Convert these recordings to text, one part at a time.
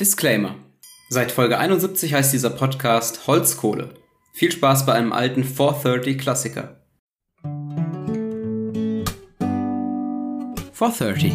Disclaimer. Seit Folge 71 heißt dieser Podcast Holzkohle. Viel Spaß bei einem alten 430 Klassiker. 430.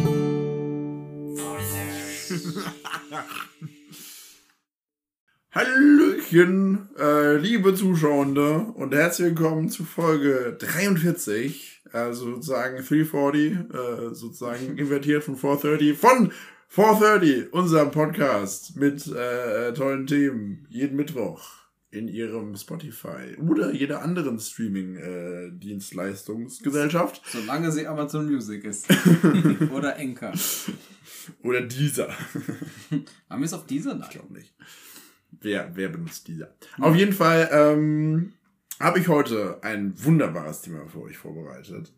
Hallöchen, äh, liebe Zuschauende und herzlich willkommen zu Folge 43, also sozusagen 340, äh, sozusagen invertiert von 430, von 430, unserem Podcast mit äh, tollen Themen, jeden Mittwoch in ihrem Spotify oder jeder anderen Streaming-Dienstleistungsgesellschaft. Solange sie Amazon Music ist. oder Enker. Oder dieser. Haben wir es auf dieser? Ich glaube nicht. Wer, wer benutzt dieser? Auf jeden Fall ähm, habe ich heute ein wunderbares Thema für euch vorbereitet.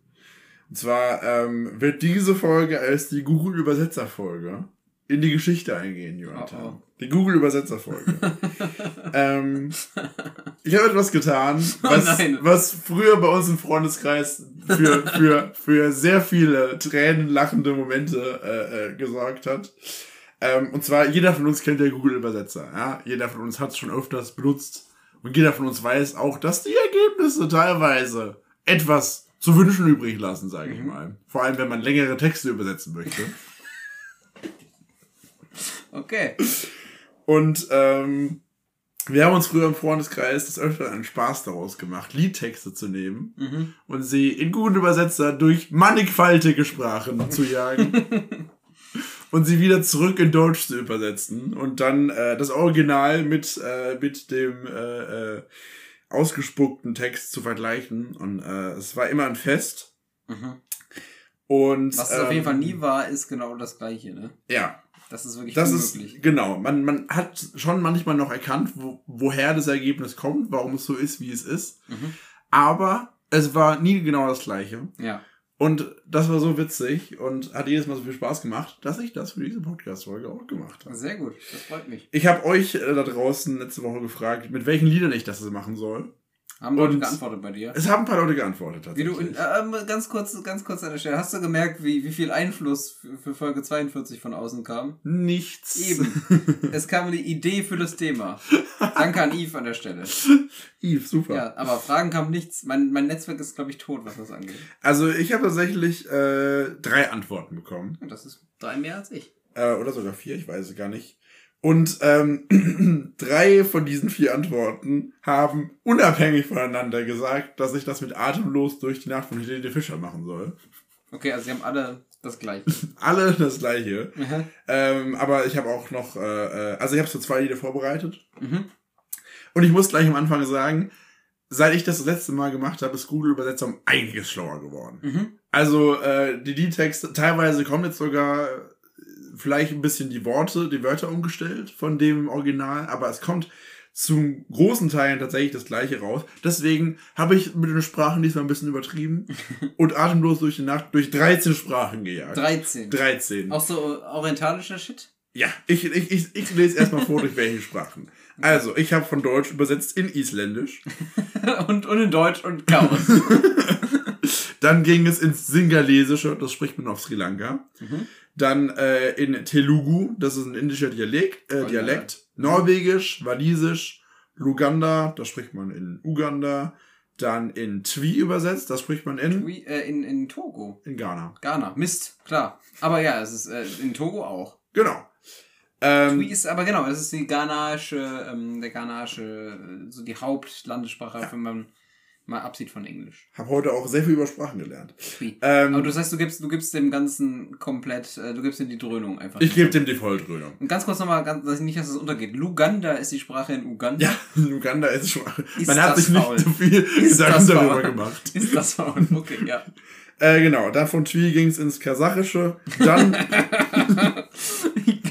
Und zwar ähm, wird diese Folge als die Google-Übersetzer-Folge in die Geschichte eingehen, Jonathan. Oh, oh. Die Google-Übersetzer-Folge. ähm, ich habe etwas getan, was, nein. was früher bei uns im Freundeskreis für, für, für sehr viele tränenlachende Momente äh, äh, gesorgt hat. Ähm, und zwar, jeder von uns kennt ja Google-Übersetzer. Ja? Jeder von uns hat es schon öfters benutzt. Und jeder von uns weiß auch, dass die Ergebnisse teilweise etwas zu wünschen übrig lassen, sage ich mal. Vor allem, wenn man längere Texte übersetzen möchte. Okay. Und ähm, wir haben uns früher im Freundeskreis des Öfteren einen Spaß daraus gemacht, Liedtexte zu nehmen und sie in Google-Übersetzer durch mannigfaltige Sprachen zu jagen. und sie wieder zurück in Deutsch zu übersetzen und dann äh, das Original mit, äh, mit dem äh, äh, ausgespuckten Text zu vergleichen. Und äh, es war immer ein Fest. Und Was es auf jeden Fall nie war, ist genau das gleiche, ne? Ja, Das ist wirklich das unmöglich. ist genau. Man, man hat schon manchmal noch erkannt, wo, woher das Ergebnis kommt, warum es so ist, wie es ist. Mhm. Aber es war nie genau das gleiche. Ja. Und das war so witzig und hat jedes Mal so viel Spaß gemacht, dass ich das für diese Podcast-Folge auch gemacht habe. Sehr gut. Das freut mich. Ich habe euch äh, da draußen letzte Woche gefragt, mit welchen Liedern ich das machen soll. Haben Leute Und- geantwortet bei dir? Es haben ein paar Leute geantwortet Wie du tatsächlich. in, äh, ganz kurz, ganz kurz an der Stelle, hast du gemerkt, wie, wie viel Einfluss für, für Folge 42 von außen kam? Nichts. Eben. es kam die Idee für das Thema. Danke an Yves an der Stelle. Yves, super. Ja, aber Fragen kam nichts. Mein, mein Netzwerk ist, glaube ich, tot, was das angeht. Also ich habe tatsächlich äh, drei Antworten bekommen. Und das ist drei mehr als ich. Äh, oder sogar vier, ich weiß es gar nicht. Und ähm, drei von diesen vier Antworten haben unabhängig voneinander gesagt, dass ich das mit Atemlos durch die Nacht von Helene Fischer machen soll. Okay, also sie haben alle das gleiche. Alle das gleiche. Aha. Ähm, aber ich habe auch noch, äh, äh, also ich habe so zwei Lieder vorbereitet. Mhm. Und ich muss gleich am Anfang sagen, seit ich das das letzte Mal gemacht habe, ist Google Übersetzer um einiges schlauer geworden. Mhm. Also äh, die Liedtexte, teilweise kommen jetzt sogar vielleicht ein bisschen die Worte, die Wörter umgestellt von dem Original, aber es kommt zum großen Teilen tatsächlich das gleiche raus. Deswegen habe ich mit den Sprachen diesmal ein bisschen übertrieben und atemlos durch die Nacht durch 13 Sprachen gejagt. 13. 13. Auch so orientalischer Shit? Ja, ich, ich, ich, ich lese erstmal vor, durch welche Sprachen. Also, ich habe von Deutsch übersetzt in Isländisch. und, und in Deutsch und Chaos. Dann ging es ins Singalesische, das spricht man auf Sri Lanka. Dann äh, in Telugu, das ist ein indischer Dialekt. Äh, ja. Dialekt. Norwegisch, Walisisch, Luganda, das spricht man in Uganda. Dann in Twi übersetzt, das spricht man in, Wie, äh, in, in Togo. in Ghana. Ghana. Mist, klar. Aber ja, es ist äh, in Togo auch. Genau. Ähm, Twi ist aber genau, es ist die ghanaische, ähm, der ghanaische, äh, so die Hauptlandessprache, wenn man mal absieht von Englisch. hab heute auch sehr viel über Sprachen gelernt. Twi. Ähm, aber du sagst, du gibst, du gibst dem Ganzen komplett, äh, du gibst ihm die Dröhnung einfach. ich gebe dem die Volldröhnung. Und ganz kurz nochmal, ganz, dass ich nicht, dass es untergeht. Luganda ist die Sprache in Uganda. Ja, Luganda ist schon. Ist man hat sich nicht faul? so viel Ist Gedanken darüber faul? gemacht. Ist das faul? Okay, ja. Äh, genau, dann von Twi ging es ins Kasachische. Dann,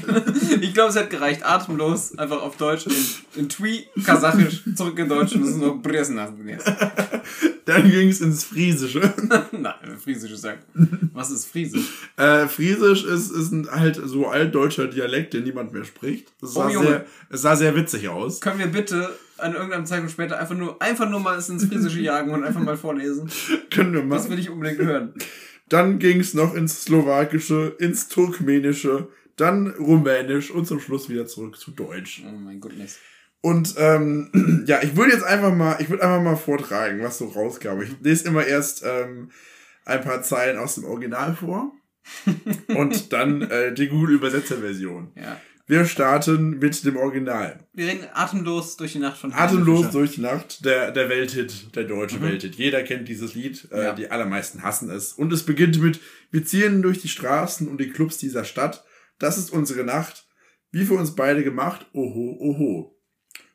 Ich glaube, es hat gereicht. Atemlos, einfach auf Deutsch, in, in Twi, Kasachisch, zurück in Deutsch und das ist nur Bresna. dann ging es ins Friesische. Nein, Friesisch ist ja. Was ist Friesisch? Äh, Friesisch ist, ist ein halt so altdeutscher Dialekt, den niemand mehr spricht. Es sah, Oh, sehr, es sah sehr witzig aus. Können wir bitte an irgendeinem Zeitpunkt später einfach nur, einfach nur mal ins Friesische jagen und einfach mal vorlesen? Können wir Das machen. will ich unbedingt hören. Dann ging es noch ins Slowakische, ins Turkmenische, dann Rumänisch und zum Schluss wieder zurück zu Deutsch. Oh mein Goodness. Und ähm, ja, ich würde jetzt einfach mal, ich würde einfach mal vortragen, was so rauskam. Ich lese immer erst ähm, ein paar Zeilen aus dem Original vor und dann äh, die Google-Übersetzer-Version. Ja. Wir starten mit dem Original. Wir reden atemlos durch die Nacht von Atemlos Fischer. durch die Nacht, der, der Welthit, der deutsche Mhm. Welthit. Jeder kennt dieses Lied, äh, Ja. die allermeisten hassen es. Und es beginnt mit, wir ziehen durch die Straßen und die Clubs dieser Stadt. Das ist unsere Nacht, wie für uns beide gemacht, oho, oho.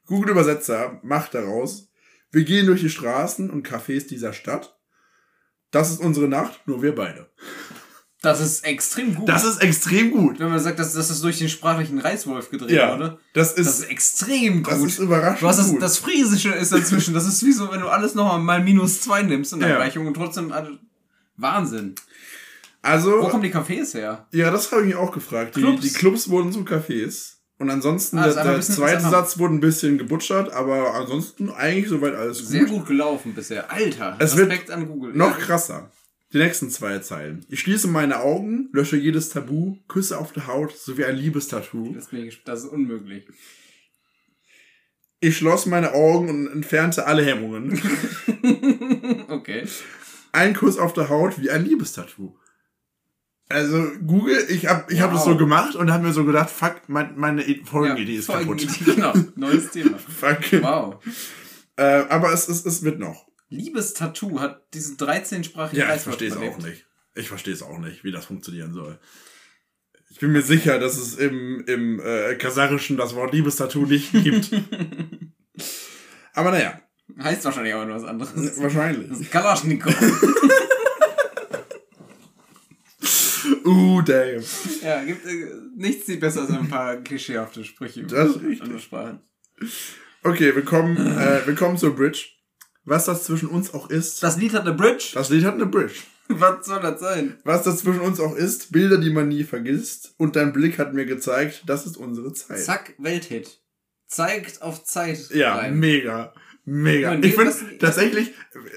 Google Übersetzer macht daraus, wir gehen durch die Straßen und Cafés dieser Stadt. Das ist unsere Nacht, nur wir beide. Das ist extrem gut. Das ist extrem gut. Wenn man sagt, dass, das durch den sprachlichen Reißwolf gedreht Ja, wurde. das ist, Das ist extrem das gut. ist überraschend Du hast das, gut. das Friesische ist dazwischen. Das ist wie so, wenn du alles nochmal mal minus zwei nimmst in der Ja. Gleichung und trotzdem alle- Wahnsinn. Wo also, kommen die Cafés her? Ja, das habe ich mich auch gefragt. Die Clubs. die Clubs wurden zu Cafés. Und ansonsten, Ah, der, der bisschen- zweite Satz wurde ein bisschen gebutschert, aber ansonsten eigentlich soweit alles gut. Sehr gut gelaufen bisher. Alter, Es wird Respekt an Google. Noch Ja, krasser. Die nächsten zwei Zeilen. Ich schließe meine Augen, lösche jedes Tabu, küsse auf der Haut sowie ein Liebestattoo. Das, das ist unmöglich. Ich schloss meine Augen und entfernte alle Hemmungen. okay. Ein Kuss auf der Haut wie ein Liebestattoo. Also Google, ich hab, ich hab das Wow. so gemacht und hab mir so gedacht, fuck, mein, meine Folgenidee ist kaputt. Folgenidee, Genau, neues Thema. Fuck. Wow. Äh, aber es, es, es wird noch. Liebestattoo hat diesen 13-sprachigen Ja, ich verstehe es auch nicht. Ich verstehe es auch nicht, wie das funktionieren soll. Ich bin mir sicher, dass es im, im äh, Kasachischen das Wort Liebestattoo nicht gibt. Aber naja, Heißt wahrscheinlich nur was anderes. Das wahrscheinlich. ist Kalaschnikow. Uh, damn. ja, gibt äh, nichts sieht besser als ein paar klischeehafte Sprüche Das ist richtig. andere Sprachen. Okay, willkommen, äh, willkommen zur Bridge. Was das zwischen uns auch ist. Das Lied hat eine Bridge. Das Lied hat eine Bridge. Was soll das sein? Was das zwischen uns auch ist, Bilder, die man nie vergisst. Und dein Blick hat mir gezeigt, das ist unsere Zeit. Zack, Welthit. Zeigt auf Zeit. Ja, rein. mega. Mega. Ich finde tatsächlich,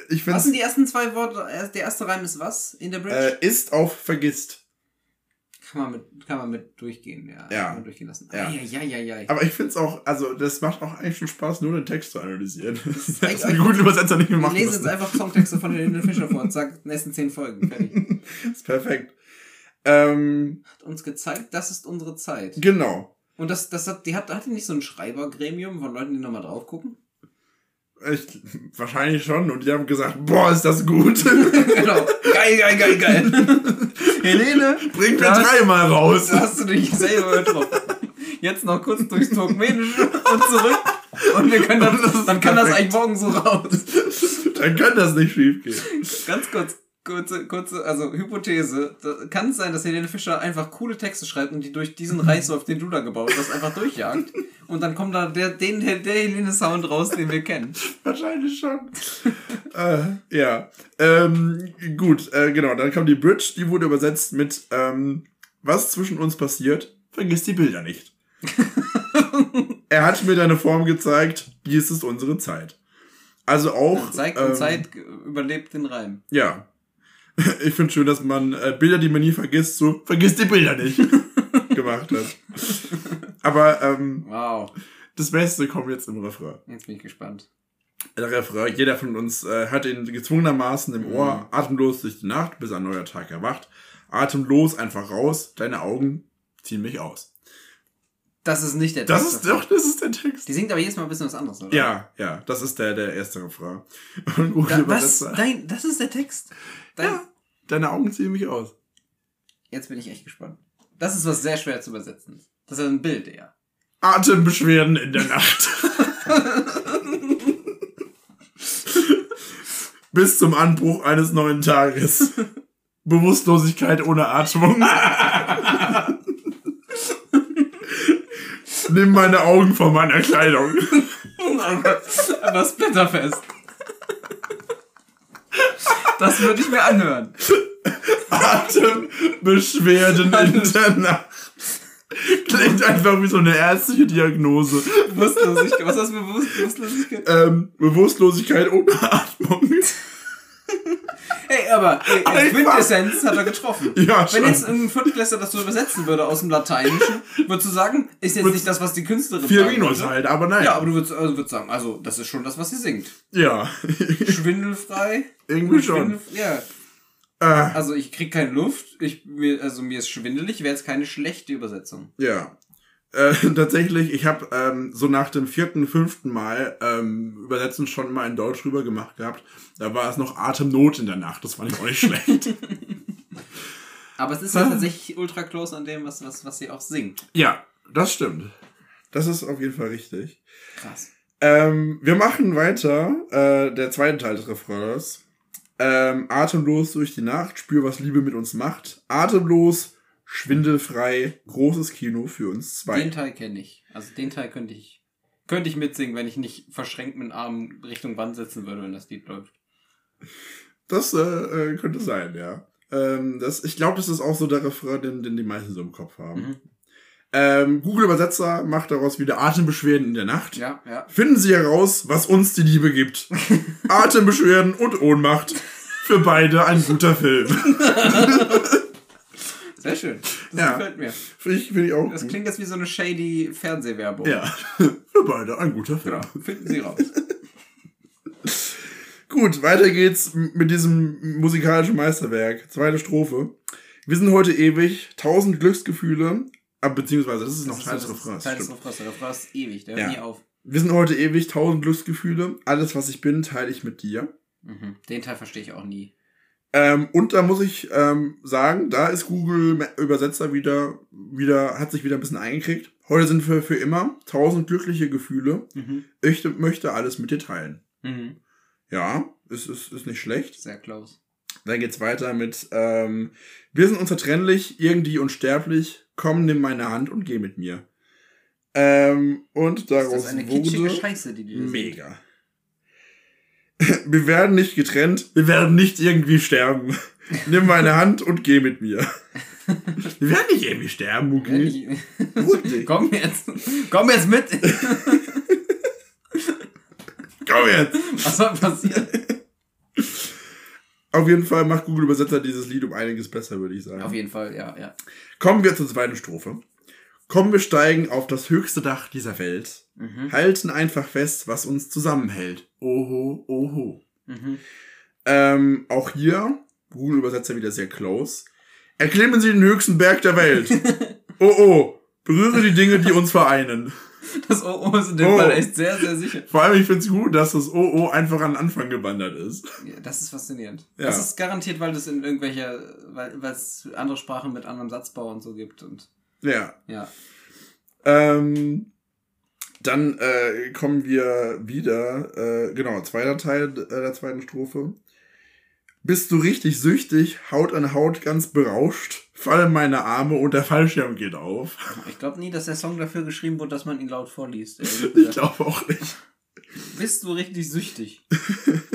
ich finde Was sind die ersten zwei Worte? Äh, Der erste Reim ist was in der Bridge? äh, ist auf vergisst. Kann, man mit, kann man mit durchgehen, ja. Ja. Kann man durchgehen lassen. Ja. Ja, ja, ja, ja. Aber ich finde es auch, also das macht auch eigentlich schon Spaß, nur den Text zu analysieren. Das ist ein guter Übersetzer nicht mehr machen lesen jetzt müssen. einfach Songtexte von Helene Fischer vor und sagen, nächsten zehn Folgen. Fertig. ist perfekt. Ähm, Hat uns gezeigt, das ist unsere Zeit. genau. Und das, das hat, die hat, hat die nicht so ein Schreibergremium von Leuten, die nochmal drauf gucken? Ich, wahrscheinlich schon. Und die haben gesagt, boah, ist das gut. genau. Geil, geil, geil, geil. Helene, Bringt mir dreimal raus. hast du dich selber getroffen. Jetzt noch kurz durchs Turkmenische und zurück. Und wir können das das, ist dann kann das perfekt. eigentlich morgen so raus. Dann kann das nicht schief gehen. Ganz kurz, kurze, kurze, also Hypothese. Kann es sein, dass Helene Fischer einfach coole Texte schreibt und die durch diesen Reißwolf, den du da gebaut hast, einfach durchjagt? Und dann kommt da der, den, der, der Helene-Sound raus, den wir kennen. Wahrscheinlich schon. äh, ja. Ähm, gut, äh, genau. Dann kam die Bridge, die wurde übersetzt mit ähm, Was zwischen uns passiert, vergiss die Bilder nicht. er hat mir deine Form gezeigt, dies ist unsere Zeit. Also auch. Zeigt ähm, und Zeit überlebt den Reim. Ja. Ich finde schön, dass man äh, Bilder, die man nie vergisst, so vergiss die Bilder nicht gemacht hat. Aber ähm, Wow. das Beste kommt jetzt im Refrain. Jetzt bin ich gespannt. Der Refrain, jeder von uns äh, hat ihn gezwungenermaßen im Ohr, Mhm. atemlos durch die Nacht, bis ein neuer Tag erwacht. Atemlos einfach raus, deine Augen ziehen mich aus. Das ist nicht der Das Text. ist davon. doch, das ist der Text. Die singt aber jedes Mal ein bisschen was anderes, oder? Ja, ja, das ist der, der erste Refrain. Und Google Da, was? Nein, das ist der Text. Dein, Ja. Deine Augen ziehen mich aus. Jetzt bin ich echt gespannt. Das ist was sehr schwer zu übersetzen. Das ist ein Bild eher. Atembeschwerden in der Nacht. Bis zum Anbruch eines neuen Tages. Bewusstlosigkeit ohne Atmung. Nimm meine Augen von meiner Kleidung. aber, aber Splitterfest. Das würde ich mir anhören. Atembeschwerden in der Nacht. Klingt einfach wie so eine ärztliche Diagnose. Bewusstlosigkeit. Was Bewusst Bewusstlosigkeit? Ähm, Bewusstlosigkeit ohne Atmung. Ey, aber ey, ey, Quintessenz hat er getroffen. Ja, Wenn jetzt irgendein Viertklässler das so übersetzen würde aus dem Lateinischen, würdest du sagen, ist jetzt nicht das, was die Künstlerin Vier sagen halt, aber nein. Ja, aber du würdest, also würdest sagen, also das ist schon das, was sie singt. Ja. Schwindelfrei. Irgendwie schon. Ja. Äh, Also ich krieg keine Luft, ich, mir, also mir ist schwindelig, wäre jetzt keine schlechte Übersetzung. ja. Äh, tatsächlich, ich habe ähm, so nach dem vierten, fünften Mal ähm, übersetzen schon mal in Deutsch rüber gemacht gehabt. Da war es noch Atemnot in der Nacht. Das fand ich auch nicht schlecht. Aber es ist ja tatsächlich ultra close an dem, was, was, was sie auch singt. ja, das stimmt. Das ist auf jeden Fall richtig. Krass. Ähm, wir machen weiter. Äh, der zweite Teil des Refrains. Ähm, atemlos durch die Nacht, spür, was Liebe mit uns macht. Atemlos, schwindelfrei, großes Kino für uns zwei. Den Teil kenne ich. Also den Teil könnte ich, könnte ich mitsingen, wenn ich nicht verschränkt mit Armen Richtung Wand sitzen würde, wenn das Lied läuft. Das äh, äh, könnte sein, ja. Ähm, das, ich glaube, das ist auch so der Refrain, den, den die meisten so im Kopf haben. Mhm. Ähm, Google-Übersetzer macht daraus wieder Atembeschwerden in der Nacht. Ja, ja. Finden Sie heraus, was uns die Liebe gibt. Atembeschwerden und Ohnmacht. Für beide ein guter Film. Sehr schön. Das Ja. gefällt mir. Finde ich, find ich auch Das gut. klingt jetzt wie so eine shady Fernsehwerbung. Ja, für beide ein guter Film. Genau. Finden Sie raus. Gut, weiter geht's mit diesem musikalischen Meisterwerk. Zweite Strophe. Wir sind heute ewig, tausend Glücksgefühle, ah, beziehungsweise das ist noch Teil des Refrains. Teil des stimmt. Refrains. Der Refrain ist ewig, der Ja. hört nie auf. Wir sind heute ewig, tausend Glücksgefühle. Alles, was ich bin, teile ich mit dir. Mhm. Den Teil verstehe ich auch nie. Ähm, und da muss ich ähm, sagen, da ist Google Übersetzer wieder, wieder, hat sich wieder ein bisschen eingekriegt. Heute sind wir für immer tausend glückliche Gefühle. Mhm. Ich möchte alles mit dir teilen. Mhm. Ja, ist, ist, ist nicht schlecht. Sehr close. Dann geht's weiter mit, ähm, wir sind unzertrennlich, irgendwie unsterblich. Komm, nimm meine Hand und geh mit mir. Ähm, und Ist daraus das eine kitschige wurde Scheiße, die die mega. Wir werden nicht getrennt, wir werden nicht irgendwie sterben. Nimm meine Hand und geh mit mir. Wir werden nicht irgendwie sterben, Beruhig dich. komm jetzt. Komm jetzt mit. Komm jetzt. Was soll passieren? Auf jeden Fall macht Google Übersetzer dieses Lied um einiges besser, würde ich sagen. Auf jeden Fall, ja, ja. Kommen wir zur zweiten Strophe. Kommen wir steigen auf das höchste Dach dieser Welt. Mhm. Halten einfach fest, was uns zusammenhält. Oho, oho. Mhm. Ähm, auch hier, Google Übersetzer wieder sehr close. Erklimmen Sie den höchsten Berg der Welt. oh oh, berühre die Dinge, die uns vereinen. Das OO ist in dem Oh. Fall echt sehr, sehr sicher. Vor allem, ich finde es gut, dass das oh einfach an den Anfang gewandert ist. Ja, das ist faszinierend. Ja. Das ist garantiert, weil es in irgendwelcher, weil weil es andere Sprachen mit anderem Satzbau und so gibt und Ja. ja. Ähm, dann äh, kommen wir wieder, äh, genau, zweiter Teil äh, der zweiten Strophe. Bist du richtig süchtig, Haut an Haut ganz berauscht, fallen meine Arme und der Fallschirm geht auf. Ich glaube nie, dass der Song dafür geschrieben wurde, dass man ihn laut vorliest. Ich glaube auch nicht. Bist du richtig süchtig?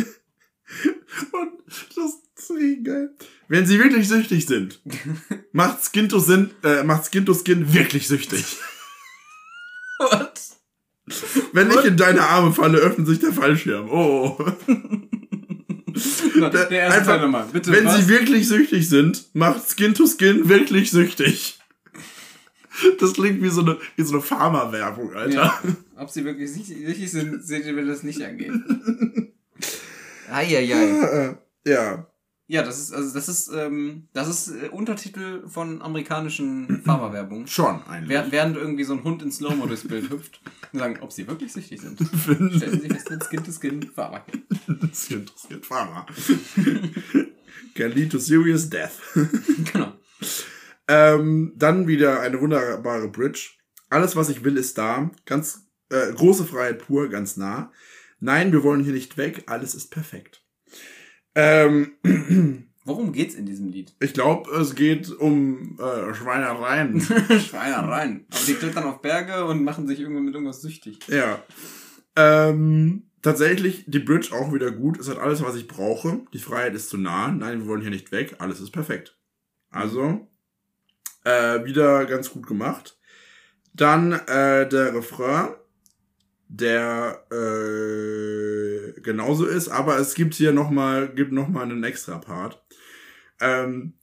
Richtig geil. Wenn sie wirklich süchtig sind, macht Skin to Skin, äh, macht Skin to Skin wirklich süchtig. What? Wenn ich in deine Arme falle, öffnet sich der Fallschirm. Oh. oh. Der, erste Einfach, Teil nochmal. Bitte, Wenn was? sie wirklich süchtig sind, macht Skin to Skin wirklich süchtig. Das klingt wie so eine, wie so eine Pharma-Werbung, Alter. ja. Ob sie wirklich süchtig sind, seht ihr, wenn das nicht angeht. Eieiei. Äh, ja. Ja, das ist, also das ist, ähm, das ist äh, Untertitel von amerikanischen Pharmawerbungen. Schon eigentlich. Während, während irgendwie so ein Hund in Slow-Mo durchs Bild hüpft und sagen, ob sie wirklich süchtig sind. Stellen Sie fest, mit Skin to Skin Pharma. Skin to Skin Pharma. Can lead to serious death. Genau. Ähm, dann wieder eine wunderbare Bridge. Alles, was ich will, ist da. Ganz äh, große Freiheit pur, ganz nah. Nein, wir wollen hier nicht weg. Alles ist perfekt. Ähm, Worum geht's in diesem Lied? ich glaube, es geht um äh, Schweinereien. Schweinereien. Aber die klettern auf Berge und machen sich irgendwann mit irgendwas süchtig. ja. Ähm, tatsächlich, die Bridge auch wieder gut. Es hat alles, was ich brauche. Die Freiheit ist zu nah. Nein, wir wollen hier nicht weg. Alles ist perfekt. Also, äh, wieder ganz gut gemacht. Dann äh, der Refrain. Der äh, genauso ist, aber es gibt hier nochmal, gibt noch mal einen extra Part. Ähm,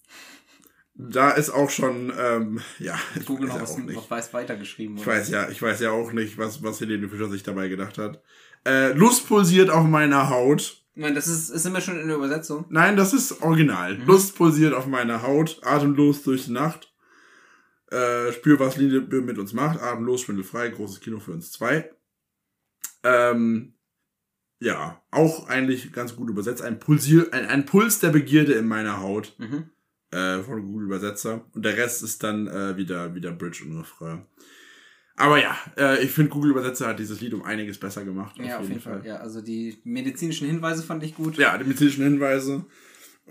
da ist auch schon, ähm, ja, ich Google weiß noch ja was auch nicht. weiß weitergeschrieben. Ich weiß ja, ich weiß ja auch nicht, was, was Helene Fischer sich dabei gedacht hat. Äh, Lust pulsiert auf meiner Haut. Meine, das ist, ist immer schon in der Übersetzung. Nein, das ist original. Lust pulsiert auf meiner Haut, atemlos durch die Nacht. Äh, spür, was Liebe mit uns macht. Atemlos, schwindelfrei, großes Kino für uns zwei. Ähm, ja, auch eigentlich ganz gut übersetzt. Ein, Pulsier, ein, ein Puls der Begierde in meiner Haut Mhm. äh, von Google Übersetzer. Und der Rest ist dann äh, wieder, wieder Bridge und Refrain. Aber ja, äh, ich finde, Google Übersetzer hat dieses Lied um einiges besser gemacht. Ja, auf jeden Fall. Ja, also die medizinischen Hinweise fand ich gut. Ja, die medizinischen Hinweise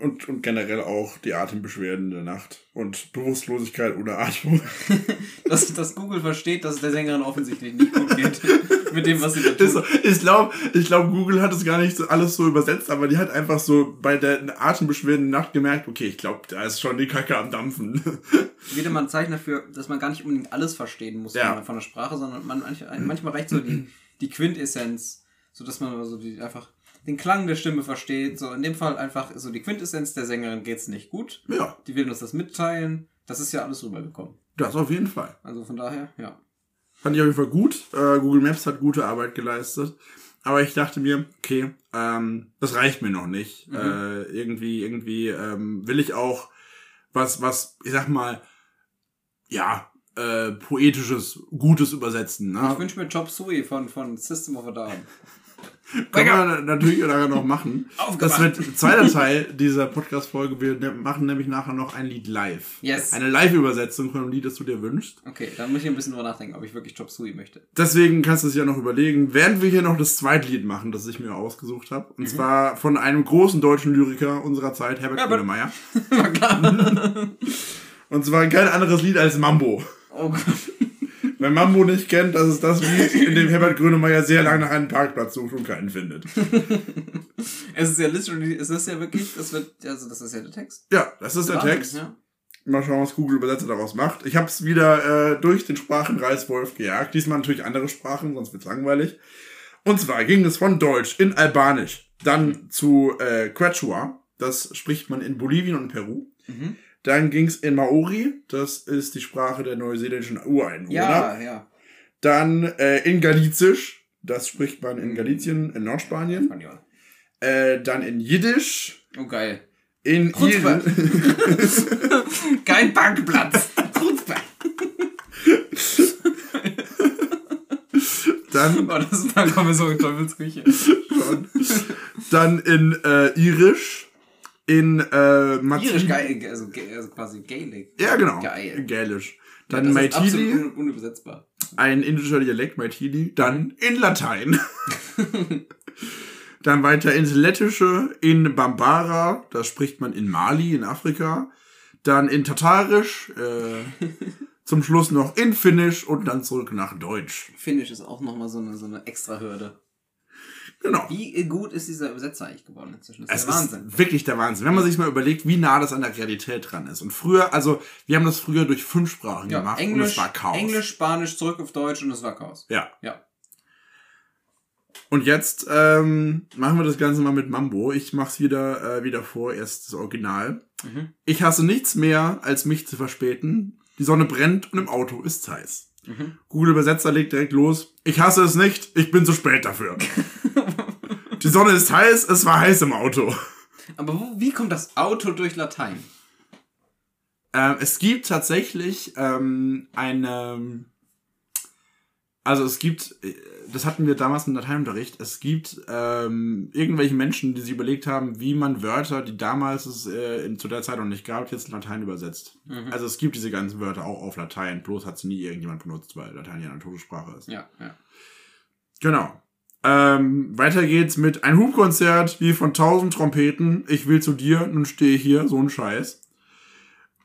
und, und generell auch die Atembeschwerden der Nacht und Bewusstlosigkeit ohne Atmung. Dass, dass Google versteht, dass es der Sängerin offensichtlich nicht gut geht mit dem, was sie da tut. Ich glaube, ich glaub, Google hat es gar nicht so alles so übersetzt, aber die hat einfach so bei der Atembeschwerden der Nacht gemerkt, okay, ich glaube, da ist schon die Kacke am Dampfen. Wieder mal ein Zeichen dafür, dass man gar nicht unbedingt alles verstehen muss Ja. von, der Sprache, sondern man, manch- manchmal reicht so die, die Quintessenz, so dass man so die einfach den Klang der Stimme versteht. So in dem Fall einfach so die Quintessenz der Sängerin geht's nicht gut. ja, Die will uns das mitteilen. Das ist ja alles rübergekommen. das auf jeden Fall. Also von daher, ja. Fand ich auf jeden Fall gut. Äh, Google Maps hat gute Arbeit geleistet. Aber ich dachte mir, okay, ähm, das reicht mir noch nicht. Äh, irgendwie, irgendwie ähm, will ich auch was, was, ich sag mal, ja, äh, poetisches, Gutes übersetzen. Ne? Ich wünsche mir Chop Suey von, von System of a Down. Kann man natürlich nachher noch machen. Das Aufgewacht. wird zweiter Teil dieser Podcast-Folge. Wir ne- machen nämlich nachher noch ein Lied live. Yes. Eine Live-Übersetzung von einem Lied, das du dir wünschst. Okay, dann muss ich ein bisschen drüber nachdenken, ob ich wirklich Chop Suey möchte. Deswegen kannst du es ja noch überlegen, während wir hier noch das zweite Lied machen, das ich mir ausgesucht habe. Und zwar von einem großen deutschen Lyriker unserer Zeit, Herbert. Grönemeyer. War klar. Und zwar kein anderes Lied als Mambo. Oh Gott. Wer Mambo nicht kennt, das ist das Lied, in dem Herbert Grönemeyer sehr lange nach einem Parkplatz sucht und keinen findet. Es ist ja literally, es ist ja wirklich, das wird, also das ist ja der Text. Ja, das ist der Wahnsinn, Text. Ja. Mal schauen, was Google Übersetzer daraus macht. Ich habe es wieder äh, durch den Sprachenreißwolf gejagt. Diesmal natürlich andere Sprachen, sonst wird's langweilig. Und zwar ging es von Deutsch in Albanisch, dann zu äh, Quechua, das spricht man in Bolivien und Peru. Mhm. Dann ging's in Maori, das ist die Sprache der neuseeländischen Ureinwohner. Ja, ja. Dann äh, in Galizisch, das spricht man in Galizien, in Nordspanien. Spanien. Äh, dann in Jiddisch, Oh geil. in Chutzpe. Ir Kein. Chutzpe. dann Oh, das dann kommen wir so in Teufelsküche. Dann in äh, Irisch, in äh, Matili. Irisch also, also quasi Gaelic. Ja, genau. Geil. Gälisch. Ja, Dann Maitili, un unübersetzbar. ein indischer Dialekt, Maitili. Dann in Latein. Dann weiter ins Lettische, in Bambara, das spricht man in Mali, in Afrika. Dann in Tatarisch, äh, zum Schluss noch in Finnisch und dann zurück nach Deutsch. Finnisch ist auch nochmal so eine, so eine extra Hürde. Genau. Wie gut ist dieser Übersetzer eigentlich geworden inzwischen? Das Es ist der Wahnsinn. ist wirklich der Wahnsinn. Wenn man sich mal überlegt, wie nah das an der Realität dran ist. Und früher, also wir haben das früher durch fünf Sprachen ja, gemacht und Englisch, es war Chaos. Englisch, Spanisch, zurück auf Deutsch und es war Chaos. Ja. Ja. Und jetzt ähm, machen wir das Ganze mal mit Mambo. Ich mach's wieder, äh, wieder vor, erst das Original. Mhm. Ich hasse nichts mehr, als mich zu verspäten. Die Sonne brennt und im Auto ist's heiß. Mhm. Google Übersetzer legt direkt los. Ich hasse es nicht, ich bin zu spät dafür. Die Sonne ist heiß, es war heiß im Auto. Aber wo, wie kommt das Auto durch Latein? Ähm, es gibt tatsächlich ähm, eine. Also es gibt, äh, das hatten wir damals im Lateinunterricht, es gibt ähm, irgendwelche Menschen, die sich überlegt haben, wie man Wörter, die damals es äh, in, zu der Zeit noch nicht gab, jetzt in Latein übersetzt. Also es gibt diese ganzen Wörter auch auf Latein, bloß hat sie nie irgendjemand benutzt, weil Latein ja eine Todessprache ist. Ja, ja. Genau. Ähm, weiter geht's mit ein Hubkonzert wie von tausend Trompeten. Ich will zu dir, nun stehe ich hier, so ein Scheiß.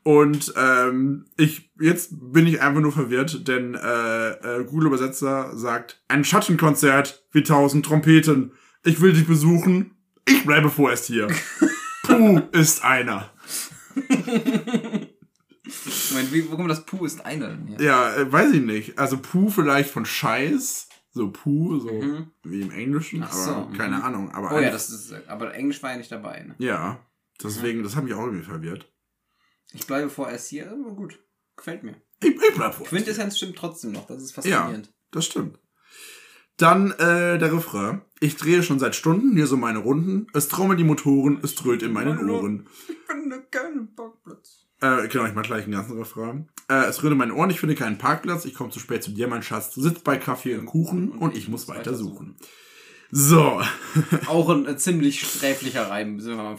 Und ähm, ich jetzt bin ich einfach nur verwirrt, denn äh, äh, Google Übersetzer sagt ein Schattenkonzert wie tausend Trompeten. Ich will dich besuchen. Ich bleibe vorerst hier. Puh ist einer. Ich meine, wie, wo kommt das Puh ist einer denn hier? Ja, äh, weiß ich nicht. Also Puh vielleicht von Scheiß. So Puh, so wie im Englischen, Mhm. Ach aber so, keine mhm. Ahnung. Aber Oh ja, das ist, aber Englisch war ja nicht dabei. Ne? Ja, deswegen, das hat mich auch irgendwie verwirrt. Ich bleibe vorerst hier, aber gut. Gefällt mir. Ich, ich bleib vor. Quintessenz stimmt trotzdem noch, das ist Ja, faszinierend. das stimmt. Dann äh, der Refrain. Ich drehe schon seit Stunden hier so meine Runden. Es trommeln die Motoren, es dröhnt in meinen Ohren. Ich finde keinen Parkplatz. Äh, genau, ich mach gleich den ganzen Refrain. Äh, es rührt in meinen Ohren, ich finde keinen Parkplatz. Ich komme zu spät zu dir, mein Schatz. Du sitzt bei Kaffee und Kuchen und ich muss weiter suchen. So. Auch ein, äh, ziemlich sträflicher Reim, sind wir mal.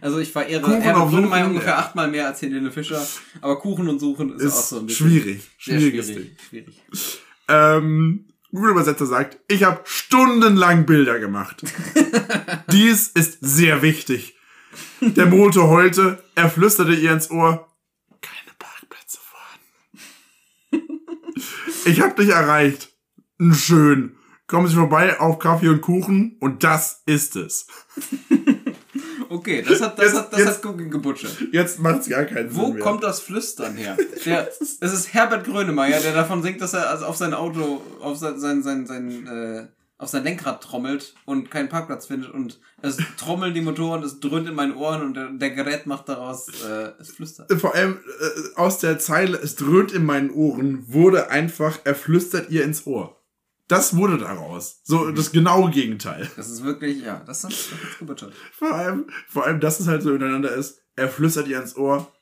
Also ich verehre Kuchen Herbert Grönemeyer ungefähr achtmal mehr als Helene Fischer, aber Kuchen und Suchen ist, auch Ist so ein bisschen schwierig. Schwieriges schwierig. schwierig. Ähm, Google Übersetzer sagt, ich habe stundenlang Bilder gemacht. Dies ist sehr wichtig. Der Motor heulte, er flüsterte ihr ins Ohr, keine Parkplätze vorhanden. Ich hab dich erreicht. Schön. Kommen Sie vorbei auf Kaffee und Kuchen und das ist es. Okay, das hat, das Jetzt- hat, das jetzt- hat Google gebutschert. Jetzt macht's gar keinen Wo Sinn mehr. kommt das Flüstern her? Der, es ist Herbert Grönemeyer, der davon singt, dass er also auf sein Auto, auf sein, sein, sein, sein, äh, auf sein Lenkrad trommelt und keinen Parkplatz findet und es trommeln die Motoren, es dröhnt in meinen Ohren und der, der Gerät macht daraus, äh, es flüstert. Vor allem äh, aus der Zeile, es dröhnt in meinen Ohren, wurde einfach, er flüstert ihr ins Ohr. Das wurde daraus. So das genaue Gegenteil. Das ist wirklich, ja, das hat, hat's gebutschert. Vor allem, vor allem, dass es halt so übereinander ist. Er flüstert ihr ins Ohr.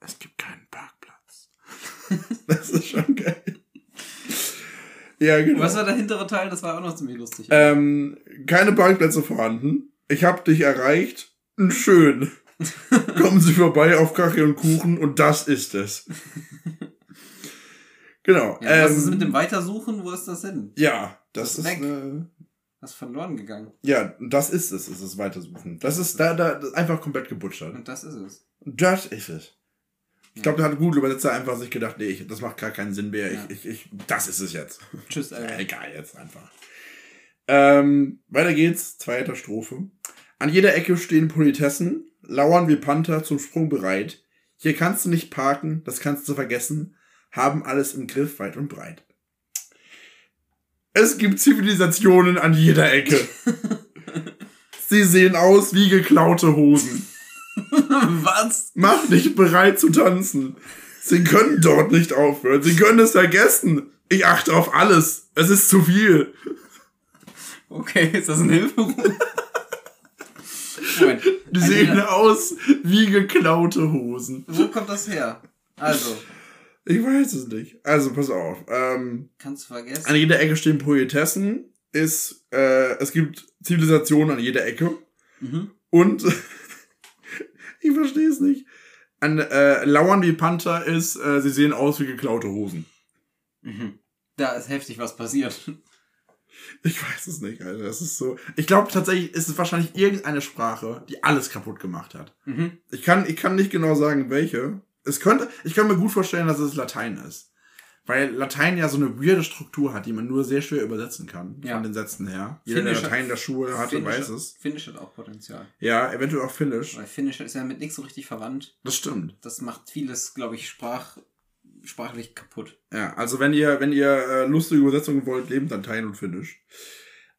Es gibt keinen Parkplatz. das ist schon geil. Ja, genau. Was war der hintere Teil? Das war auch noch ziemlich lustig. Ähm, keine Parkplätze vorhanden. Ich hab dich erreicht. Schön. Kommen Sie vorbei auf Kaffee und Kuchen und das ist es. Genau. ja, was ähm, ist mit dem Weitersuchen? Wo ist das hin? ja, das, Das ist ist äh, Das ist verloren gegangen. ja, das ist es, ist es Weitersuchen. Das ist da, da das ist einfach komplett gebutschert. Und das ist es. Das ist es. Ich glaube, da hat Google Übersetzer einfach sich gedacht, nee, ich, das macht gar keinen Sinn mehr. Ja. Ich, ich, ich, das ist es jetzt. Tschüss, Alter. egal jetzt einfach. Ähm, weiter geht's, zweite Strophe. An jeder Ecke stehen Politessen, lauern wie Panther zum Sprung bereit. Hier kannst du nicht parken, das kannst du vergessen, haben alles im Griff, weit und breit. Es gibt Zivilisationen an jeder Ecke. Sie sehen aus wie geklaute Hosen. Was? Mach dich bereit zu tanzen. Sie können dort nicht aufhören. Sie können es vergessen. Ich achte auf alles. Es ist zu viel. Okay, ist das ein Hilferuf? Moment. Die sehen aus wie geklaute Hosen. Wo kommt das her? Also, Ich weiß es nicht. Also pass auf. Ähm, kannst du vergessen. an jeder Ecke stehen Poetessen. Ist, äh, es gibt Zivilisationen an jeder Ecke. Mhm. Und ich verstehe es nicht. An äh, lauern wie Panther ist, äh, sie sehen aus wie geklaute Hosen. Mhm. Da ist heftig was passiert. Ich weiß es nicht, Alter. Das ist so. Ich glaube tatsächlich ist es wahrscheinlich irgendeine Sprache, die alles kaputt gemacht hat. Mhm. Ich kann, ich kann nicht genau sagen, welche. Es könnte, ich kann mir gut vorstellen, dass es Latein ist. Weil Latein ja so eine weirde Struktur hat, die man nur sehr schwer übersetzen kann. Ja. Von den Sätzen her. Jeder, der Latein in der Schule hatte, Finnisch- weiß es. Finnisch hat auch Potenzial. Ja, eventuell auch Finnisch. Weil Finnisch ist ja mit nichts so richtig verwandt. Das stimmt. Das macht vieles, glaube ich, sprach, sprachlich kaputt. Ja, also wenn ihr, wenn ihr äh, lustige Übersetzungen wollt, nehmt Latein und Finnisch.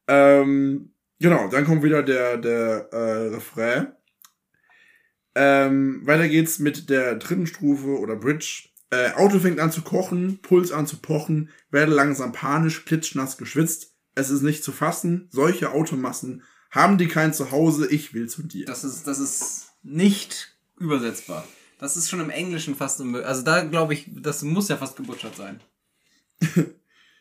Ähm, genau, dann kommt wieder der, der äh, Refrain. Ähm, weiter geht's mit der dritten Strophe oder Bridge. Äh, Auto fängt an zu kochen, Puls an zu pochen, werde langsam panisch, klitschnass geschwitzt. Es ist nicht zu fassen, solche Automassen haben die kein Zuhause, ich will zu dir. Das ist, das ist nicht übersetzbar. Das ist schon im Englischen fast unmöglich. Also da glaube ich, das muss ja fast gebutschert sein.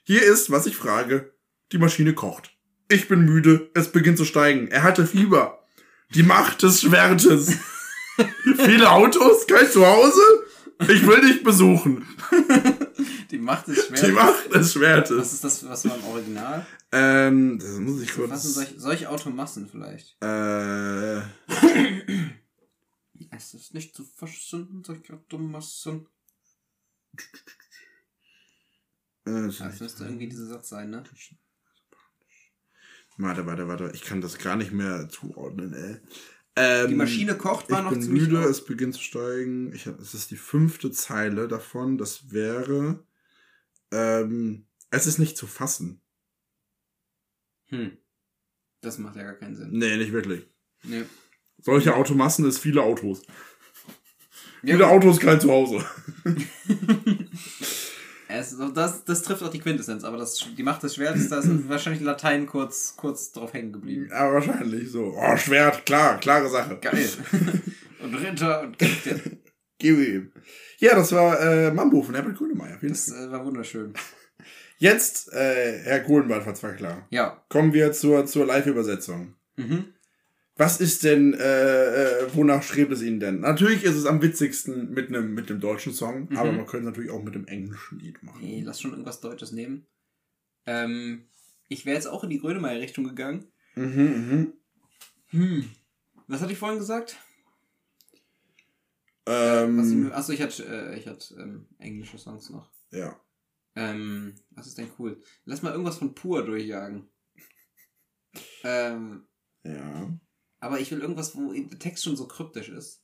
Hier ist, was ich frage. Die Maschine kocht. Ich bin müde, es beginnt zu steigen. Er hatte Fieber. Die Macht des Schwertes. Viele Autos, kein Zuhause? Ich will dich besuchen. Die Macht ist schwer. Die Macht des Was Schwertes. ist das, was war im Original? Ähm, das muss ich Was sind kurz. solche, solche Automassen vielleicht? Äh, Es ist nicht zu fassen, solche Automassen. äh, Das müsste irgendwie dieser Satz sein, ne? warte, warte, warte. Ich kann das gar nicht mehr zuordnen, ey. Ähm, Die Maschine kocht war ich noch bin ziemlich müde, es beginnt zu steigen. Ich hab, es ist die fünfte Zeile davon. Das wäre. Ähm, es ist nicht zu fassen. Hm. Das macht ja gar keinen Sinn. Nee, nicht wirklich. Nee. Solche Automassen ist viele Autos. Ja, viele Autos, kein Zuhause. Es das, das trifft auch die Quintessenz, aber das, die Macht des Schwertes, da ist wahrscheinlich Latein kurz, kurz drauf hängen geblieben. Ja, wahrscheinlich so. Oh, Schwert, klar, klare Sache. Geil. und Ritter und Kämpfe. Gib ihm. Ja, das war äh, Mambo von Herbert Grönemeyer. Das äh, war wunderschön. Jetzt, äh, Herr Kohlenwald war zwar klar. Ja. Kommen wir zur, zur Live-Übersetzung. Mhm. Was ist denn, äh, äh, wonach strebt es Ihnen denn? Natürlich ist es am witzigsten mit einem mit einem deutschen Song, aber man könnte es natürlich auch mit einem englischen Lied machen. Nee, lass schon irgendwas Deutsches nehmen. Ähm, ich wäre jetzt auch in die Grönemeyer-Richtung gegangen. Mhm, mhm. Hm. Was hatte ich vorhin gesagt? Ähm, achso, ich hatte, äh, ich hatte ähm, englische Songs noch. ja. Ähm, was ist denn cool? Lass mal irgendwas von Pur durchjagen. Ähm, Ja. Aber ich will irgendwas, wo der Text schon so kryptisch ist.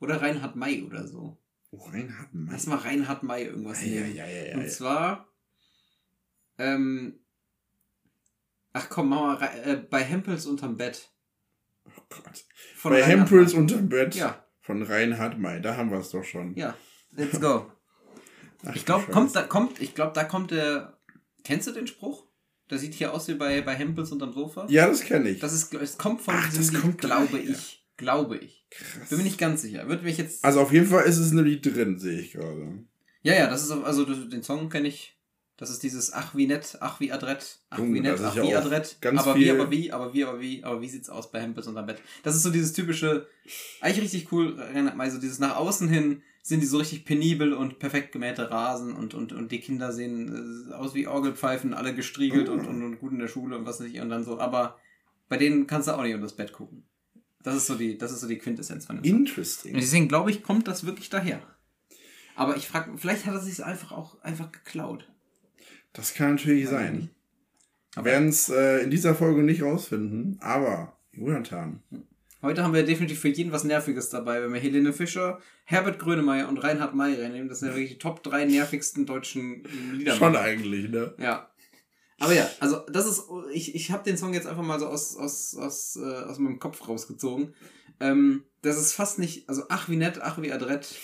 Oder Reinhard May oder so. Oh, Reinhard May. Lass mal Reinhard May irgendwas Ja, ja, nehmen. ja, ja, ja, Und ja. zwar, ähm, ach komm, mach mal Rei- äh, bei Hempels unterm Bett. Oh Gott. Von Bei Reinhard Hempels May. unterm Bett Ja, von Reinhard May. Da haben wir es doch schon. ja, let's go. Ach, Ich glaube, kommt da, kommt, ich glaube, da kommt der. Kennst du den Spruch? Der sieht hier aus wie bei, bei Hempels unterm Sofa. Ja, das kenne ich. Das ist, es kommt von Ach, diesem das Lied, kommt glaube daher. ich. Glaube ich. Krass. Bin mir nicht ganz sicher. Wird mich jetzt. Also auf jeden Fall ist es ein Lied drin, sehe ich gerade. ja, ja, das ist also das- den Song kenne ich. Das ist dieses Ach wie nett, ach wie adrett, ach Junge, wie nett, das ach ja wie adrett. ganz aber wie, aber wie, aber wie, aber wie, aber wie sieht's aus bei Hempels unterm Bett? Das ist so dieses typische, eigentlich richtig cool, Reinhard May, so dieses nach außen hin sind die so richtig penibel und perfekt gemähte Rasen und, und, und die Kinder sehen äh, aus wie Orgelpfeifen, alle gestriegelt Ah. und, und, und gut in der Schule und was ich und dann so, aber bei denen kannst du auch nicht unter das Bett gucken. Das ist so die, das ist so die Quintessenz von dem Song. Und Interesting. deswegen glaube ich, kommt das wirklich daher. Aber ich frage, vielleicht hat er sich einfach auch einfach geklaut. Das kann natürlich sein. nicht. Wir werden es äh, in dieser Folge nicht rausfinden, aber Jonathan, Heute haben wir definitiv für jeden was Nerviges dabei, wenn wir Helene Fischer, Herbert Grönemeyer und Reinhard May reinnehmen. Das sind ja wirklich die Top 3 nervigsten deutschen Lieder. schon eigentlich, ne? Ja. Aber ja, also das ist, ich, ich habe den Song jetzt einfach mal so aus, aus, aus, äh, aus meinem Kopf rausgezogen. Ähm, das ist fast nicht, also ach wie nett, ach wie adrett.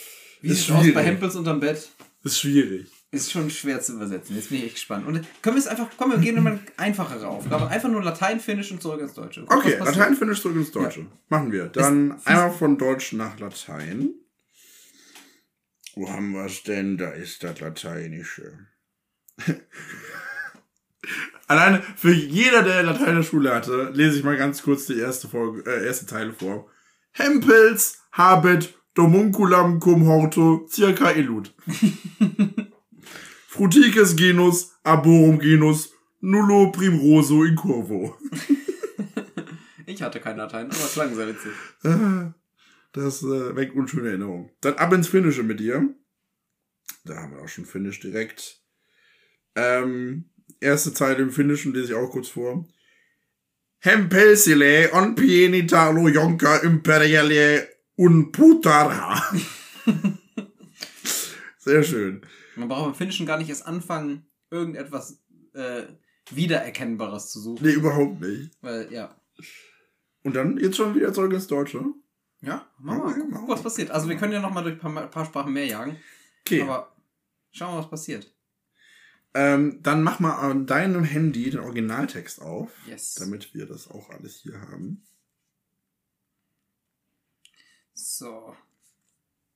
Wie Ist sieht's aus bei schwierig. Hempels unterm Bett? Ist schwierig. Ist schon schwer zu übersetzen. Jetzt bin ich echt gespannt. Und können wir es einfach, komm, wir gehen in eine einfachere Aufgabe. Einfach nur Latein, Finnisch und zurück ins Deutsche. Guck, Okay. Latein, Finnisch zurück ins Deutsche. Machen wir. Dann einmal von Deutsch nach Latein. Wo haben wir es denn? Da ist das Lateinische. Alleine für jeder, der Latein in der Schule hatte, lese ich mal ganz kurz die erste, Folge, äh, erste Teile vor. Hempels habet domunculam cum horto circa illud. Frutices genus arborum genus nullo primroso in curvo. Ich hatte kein Latein, aber es klang sehr witzig. Das äh, weckt unschöne Erinnerungen. Dann ab ins Finnische mit dir. Da haben wir auch schon Finnisch direkt. Ähm, erste Zeile im Finnischen lese ich auch kurz vor. Hempelsile on pienitalo jonka imperiale un putarha. Sehr schön. Man braucht im Finnischen gar nicht erst anfangen, irgendetwas äh, Wiedererkennbares zu suchen. Nee, überhaupt nicht. Weil, ja. Und dann jetzt schon wieder zurück ins Deutsche. Ja, machen wir mal. Okay, Gucken, was passiert. Also wir können ja noch mal durch ein paar, paar Sprachen mehr jagen. Okay. Aber schauen wir, was passiert. Ähm, dann mach mal an deinem Handy den Originaltext auf. Yes. damit wir das auch alles hier haben. So.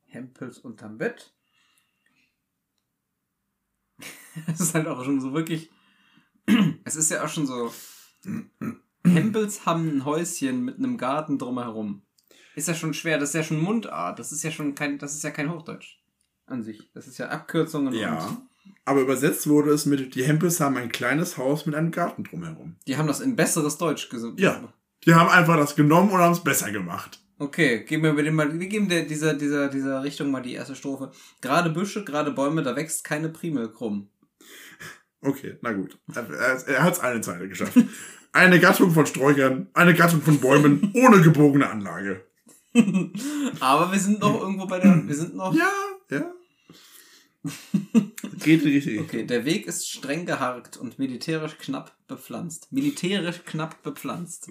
Hempels unterm Bett. Es ist halt auch schon so wirklich. Es ist ja auch schon so. Hempels haben ein Häuschen mit einem Garten drumherum. Ist ja schon schwer, das ist ja schon Mundart. Das ist ja schon kein, das ist ja kein Hochdeutsch. An sich. Das ist ja Abkürzungen und Aber übersetzt wurde es mit, die Hempels haben ein kleines Haus mit einem Garten drumherum. die haben das in besseres Deutsch gesungen. Ja. Die haben einfach das genommen und haben es besser gemacht. Okay, geben wir dem mal, wir geben der, dieser, dieser, dieser Richtung mal die erste Strophe. Gerade Büsche, gerade Bäume, da wächst keine Primel krumm. Okay, na gut. Er, er, hat es eine Zeile geschafft. Eine Gattung von Sträuchern, eine Gattung von Bäumen ohne gebogene Anlage. Aber wir sind noch irgendwo bei der, wir sind noch, Ja, ja. Geht richtige Okay, der Weg ist streng geharkt und militärisch knapp bepflanzt. Militärisch knapp bepflanzt.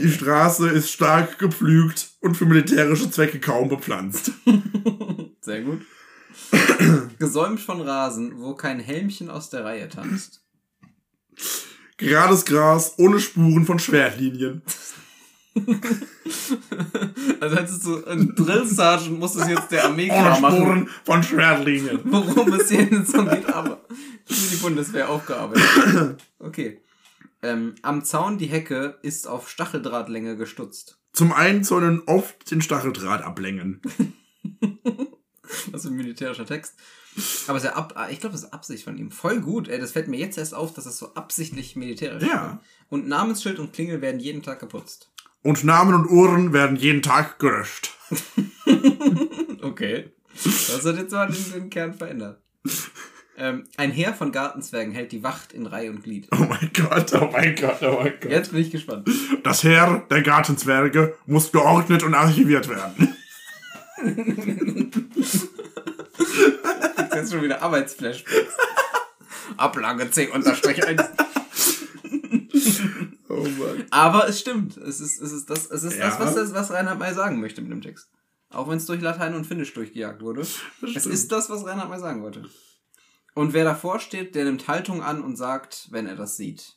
Die. Straße ist stark gepflügt und für militärische Zwecke kaum bepflanzt. Sehr gut. Gesäumt von Rasen, wo kein Helmchen aus der Reihe tanzt. Gerades Gras ohne Spuren von Schwertlinien. Also hättest du ein Drill Sergeant, muss es jetzt der Armee Ohne klar machen, Spuren von Schwertlinien. worum es hier in so geht, aber für die Bundeswehr aufgearbeitet. Okay. Ähm, am Zaun die Hecke ist auf Stacheldrahtlänge gestutzt. Zum einen sollen oft den Stacheldraht ablängen. Was für ein militärischer Text. Aber es ist ja ab, ich glaube, das ist Absicht von ihm. Voll gut, ey. Das fällt mir jetzt erst auf, dass es so absichtlich militärisch Ja. war. Und Namensschild und Klingel werden jeden Tag geputzt. Und Namen und Uhren werden jeden Tag gelöscht. Okay. Das hat jetzt mal den, den Kern verändert. Ähm, ein Heer von Gartenzwergen hält die Wacht in Reihe und Glied. Oh mein Gott, oh mein Gott, oh mein Gott. Jetzt bin ich gespannt. Das Heer der Gartenzwerge muss geordnet und archiviert werden. Jetzt schon wieder Arbeitsflashbacks. Ablage C unterstrich 1. Oh Mann. Aber es stimmt. Es ist, es ist das, es ist das Ja. was, das, was Reinhard May sagen möchte mit dem Text. Auch wenn es durch Latein und Finnisch durchgejagt wurde. Es ist das, was Reinhard May sagen wollte. Und wer davor steht, der nimmt Haltung an und sagt, wenn er das sieht.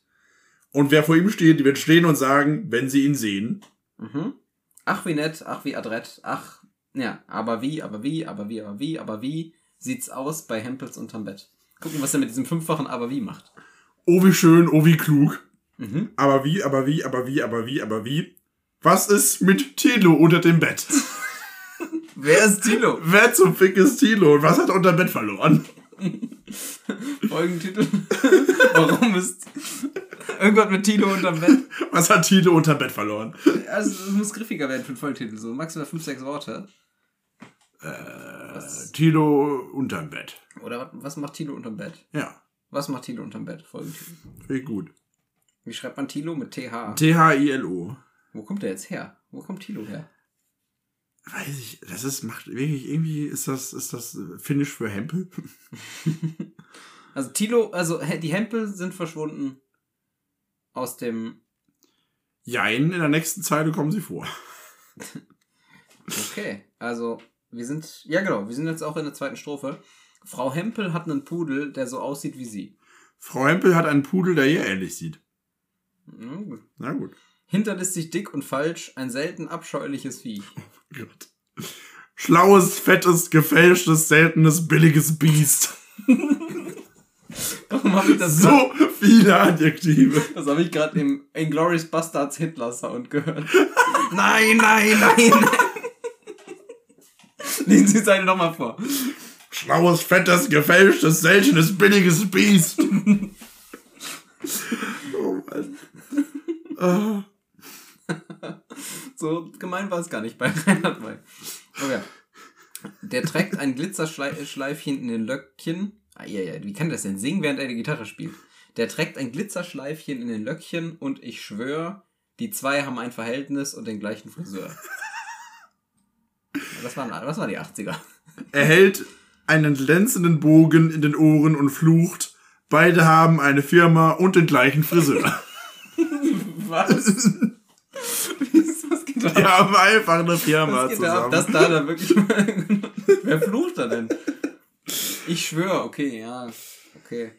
Und wer vor ihm steht, die wird stehen und sagen, wenn sie ihn sehen. Mhm. Ach, wie nett, ach, wie adrett, ach, ja, aber wie, aber wie, aber wie, aber wie, aber wie sieht's aus bei Hempels unterm Bett? Gucken, was er mit diesem fünffachen aber wie macht. Oh, wie schön, oh, wie klug. Mhm. Aber wie, aber wie, aber wie, aber wie, aber wie? Was ist mit Tilo unter dem Bett? Wer ist Tilo? Wer zum Fick ist Tilo und was hat er unter dem Bett verloren? Folgentitel. Warum ist irgendwas mit Tilo unterm Bett? Was hat Tilo unter dem Bett verloren? Also, es muss griffiger werden für den Folgentitel. So maximal 5, 6 Worte. Äh, Tilo unterm Bett. Oder was, was macht Tilo unterm Bett? Ja, Was macht Tilo unterm Bett? Folgentitel. finde ich gut. Wie schreibt man Tilo mit TH? T-H-I-L-O. Wo kommt der jetzt her? Wo kommt Tilo her? Weiß ich, das ist, macht wirklich, irgendwie ist das, ist das Finnisch für Hempel? Also Tilo, also die Hempel sind verschwunden aus dem. Jein, in der nächsten Zeile kommen sie vor. Okay, also wir sind. Ja genau, wir sind jetzt auch in der zweiten Strophe. Frau Hempel hat einen Pudel, der so aussieht wie sie. Frau Hempel hat einen Pudel, der ihr ähnlich sieht. Na gut. Na gut. Hinterlistig dick und falsch, ein selten abscheuliches Vieh. Gott. Schlaues, fettes, gefälschtes, seltenes, billiges Biest. Warum habe ich das so? So viele Adjektive. Das habe ich gerade im Inglourious Bastards Hitler Sound gehört. nein, nein, nein. Lesen Sie es eine nochmal vor. Schlaues, fettes, gefälschtes, seltenes, billiges Biest. oh Mann. So gemein war es gar nicht bei Reinhard May. Okay. Der trägt ein Glitzerschleifchen in den Löckchen. Ah, ja, ja, wie kann das denn singen, während er die Gitarre spielt? Der trägt ein Glitzerschleifchen in den Löckchen und ich schwör, die zwei haben ein Verhältnis und den gleichen Friseur. Das waren, das waren die 80er. Er hält einen glänzenden Bogen in den Ohren und flucht. Beide haben eine Firma und den gleichen Friseur. Was? Da Die haben einfach eine Firma Was geht da ab, zusammen. dass da da wirklich. Wer flucht da denn? Ich schwöre, okay, ja. Okay.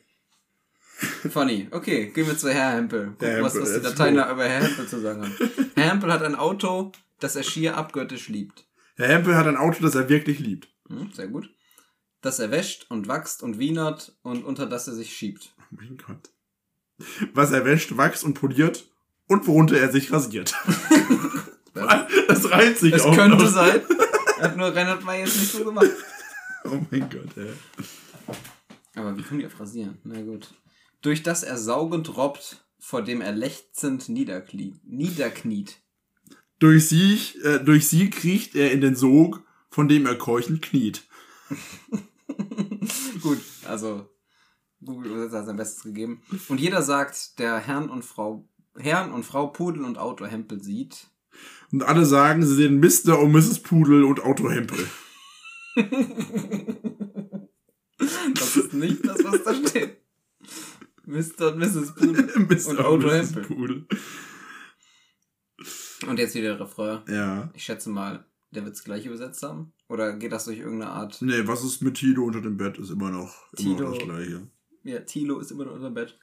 Funny. Okay, gehen wir zu Herr Hempel. Gucken, was, was die Dateien über Herr Hempel zu sagen haben. Herr Hempel hat ein Auto, das er schier abgöttisch liebt. Herr Hempel hat ein Auto, das er wirklich liebt. Hm, sehr gut. Das er wäscht und wächst und wienert und unter das er sich schiebt. Oh mein Gott. Was er wäscht, wachst und poliert und worunter er sich rasiert. Das reimt sich Es auch könnte noch. sein. Hat nur Reinhard May jetzt nicht so gemacht. Oh mein Gott, ey. Aber wie kommen die auf Rasieren? Na gut. Durch das er saugend robbt, vor dem er lechzend niederkniet. niederkniet. Durch sie, äh, durch sie kriecht er in den Sog, von dem er keuchend kniet. Gut, also Google Übersetzer hat sein Bestes gegeben. Und jeder sagt, der Herrn und Frau, Herrn und Frau Pudel und Auto Hempel sieht. Und alle sagen, sie sehen Mr. und Mrs. Pudel und Auto Hempel. Das ist nicht das, was da steht. Mr. und Mrs. Pudel Mr. und Otto Mrs. Hempel. Pudel. Und jetzt wieder der Refrain. Ja. Ich schätze mal, der wird es gleich übersetzt haben. Oder geht das durch irgendeine Art? Nee, was ist mit Tilo unter dem Bett? Ist immer noch, immer Tilo. noch das Gleiche. Ja, Tilo ist immer noch unter dem Bett.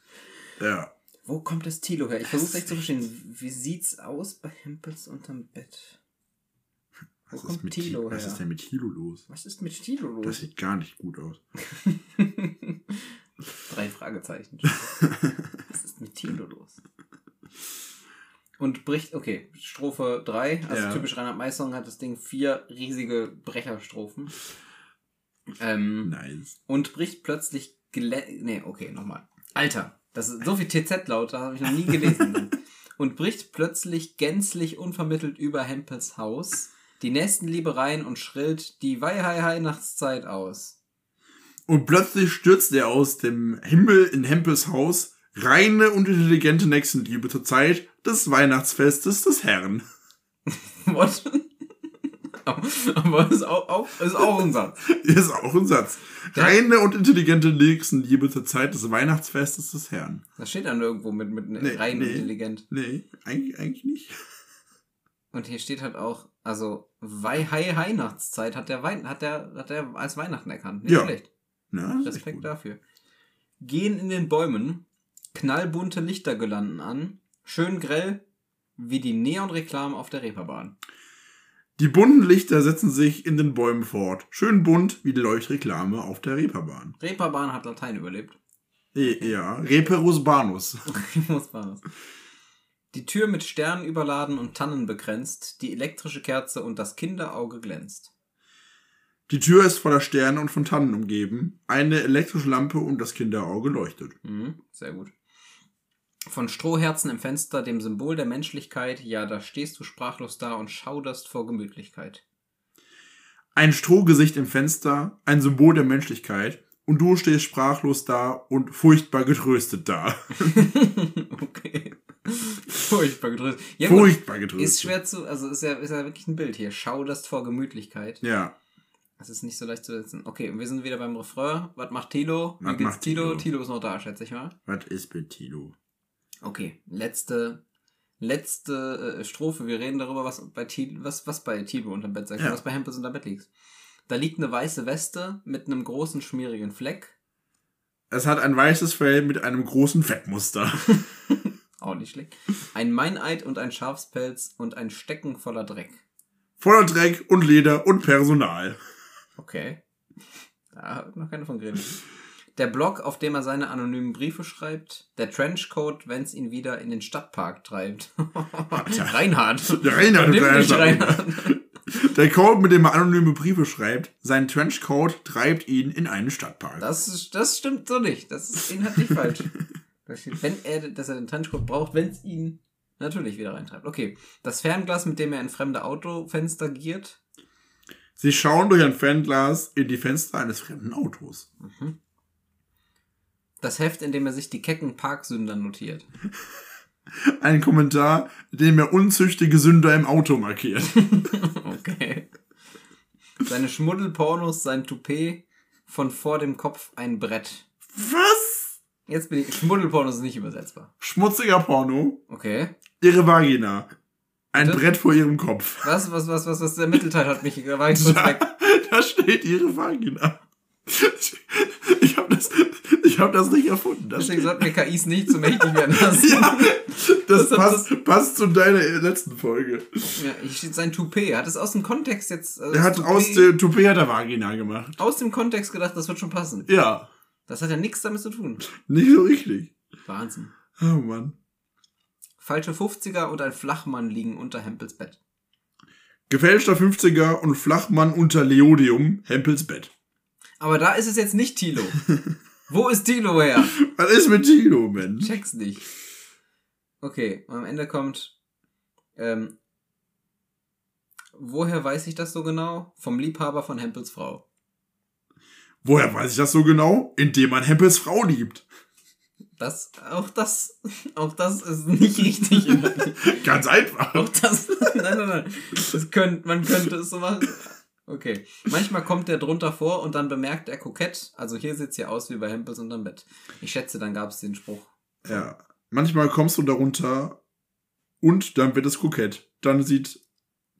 Ja. Wo kommt das Tilo her? Ich versuche echt zu verstehen. Wie sieht's aus bei Hempels unterm Bett? Wo Was ist, kommt mit Tilo Tilo her? was ist denn mit Tilo los? Was ist mit Tilo los? Das sieht gar nicht gut aus. Drei Fragezeichen. Was ist mit Tilo los? Und bricht, okay, Strophe 3, also Ja. typisch Reinhard Meissong hat das Ding vier riesige Brecherstrophen. Ähm, Nice. und bricht plötzlich glä nee, okay, nochmal. Alter, das ist so viel TZ-Laut, habe ich noch nie gelesen. und bricht plötzlich gänzlich unvermittelt über Hempels Haus die Nächstenliebe rein und schrillt die Weihai-Weihnachtszeit aus. Und plötzlich stürzt er aus dem Himmel in Hempels Haus reine und intelligente Nächstenliebe zur Zeit des Weihnachtsfestes des Herrn. What? Aber ist auch, auch, ist auch ein Satz. Ist auch ein Satz. Reine und intelligente Nächstenliebe zur Zeit des Weihnachtsfestes des Herrn. Das steht dann irgendwo mit, mit Nee, rein nee. intelligent. Nee, eigentlich, eigentlich nicht. Und hier steht halt auch, also Weihai Weihnachtszeit hat der Wein, hat der, hat der als Weihnachten erkannt. Nicht Ja. schlecht. Echt Respekt dafür. Gehen in den Bäumen, knallbunte Lichtergelanden an, schön grell, wie die Neonreklamen auf der Reeperbahn. Die bunten Lichter setzen sich in den Bäumen fort. Schön bunt wie die Leuchtreklame auf der Reeperbahn. Reeperbahn hat Latein überlebt. E ja, Reperus Banus. Man das. Die Tür mit Sternen überladen und Tannen begrenzt, die elektrische Kerze und das Kinderauge glänzt. Die Tür ist voller Sterne und von Tannen umgeben. Eine elektrische Lampe und das Kinderauge leuchtet. Mhm, sehr gut. Von Strohherzen im Fenster, dem Symbol der Menschlichkeit, ja, da stehst du sprachlos da und schauderst vor Gemütlichkeit. Ein Strohgesicht im Fenster, ein Symbol der Menschlichkeit. Und du stehst sprachlos da und furchtbar getröstet da. okay. Furchtbar gedrückt. Ja, furchtbar getröstet. Ist schwer zu, also ist ja, ist ja wirklich ein Bild hier. Schauderst vor Gemütlichkeit. Ja. Das ist nicht so leicht zu setzen. Okay, wir sind wieder beim Refrain. Was macht Tilo? Wie Was geht's macht Tilo? Tilo? Tilo ist noch da, schätze ich mal. Was ist mit Tilo? Okay, letzte, letzte äh, Strophe. Wir reden darüber, was bei Tilo, was, was bei Tilo unterm Bett sagt, Ja. was bei Hempels unterm Bett liegt. Da liegt eine weiße Weste mit einem großen schmierigen Fleck. Es hat ein weißes Fell mit einem großen Fettmuster. Auch nicht schlecht. Ein Meineid und ein Schafspelz und ein Stecken voller Dreck. Voller Dreck und Leder und Personal. Okay. Da hat noch keiner von geredet. Der Blog, auf dem er seine anonymen Briefe schreibt. Der Trenchcoat, wenn's ihn wieder in den Stadtpark treibt. Reinhard. Der Reinhard, dich, Reinhard. Der Code, mit dem er anonyme Briefe schreibt, sein Trenchcoat treibt ihn in einen Stadtpark. Das, ist- das stimmt so nicht. Das ist inhaltlich falsch. Da steht, wenn er, dass er den Trenchcoat braucht, wenn es ihn natürlich wieder reintreibt. Okay. Das Fernglas, mit dem er in fremde Autofenster giert. Sie schauen durch ein Fernglas in die Fenster eines fremden Autos. Das Heft, in dem er sich die kecken Parksünder notiert. Ein Kommentar, in dem er unzüchtige Sünder im Auto markiert. Okay. Seine Schmuddelpornos, sein Toupet, von vor dem Kopf ein Brett. Was? Jetzt bin ich. Schmuddelpornos ist nicht übersetzbar. Schmutziger Porno. Okay. Ihre Vagina. Ein Bitte? Brett vor ihrem Kopf. Was, was, was, was, was, der Mittelteil hat mich, da war ich kurz weg. Da steht ihre Vagina. Ich habe das, ich hab das nicht erfunden. Das Deswegen sollten wir KIs nicht zu mächtig werden lassen. ja, das Das- passt, passt zu deiner letzten Folge. Ja, hier steht sein Toupet. Hat es aus dem Kontext jetzt. Also Er hat das aus Toupet- der Toupet hat er Vagina gemacht. aus dem Kontext gedacht, das wird schon passen. Ja, Das hat ja nichts damit zu tun. nicht so richtig. Wahnsinn. Oh Mann. Falsche 50er und ein Flachmann liegen unter Hempels Bett. Gefälschter 50er und Flachmann unter Leodium, Hempels Bett. Aber da ist es jetzt nicht Tilo. Wo ist Tilo her? Was ist mit Tilo, Mensch? Check's nicht. Okay, und am Ende kommt. Ähm, woher weiß ich das so genau? Vom Liebhaber von Hempels Frau. Woher weiß ich das so genau? Indem man Hempels Frau liebt. Das, auch das, auch das ist nicht richtig. Ganz einfach. auch das, nein, nein, nein. Das könnt, man könnte es so machen. Okay. Manchmal kommt der drunter vor und dann bemerkt er kokett, also hier sieht's ja aus wie bei Hempels unterm Bett. Ich schätze, dann gab es den Spruch. Ja. Manchmal kommst du darunter und dann wird es kokett. Dann sieht,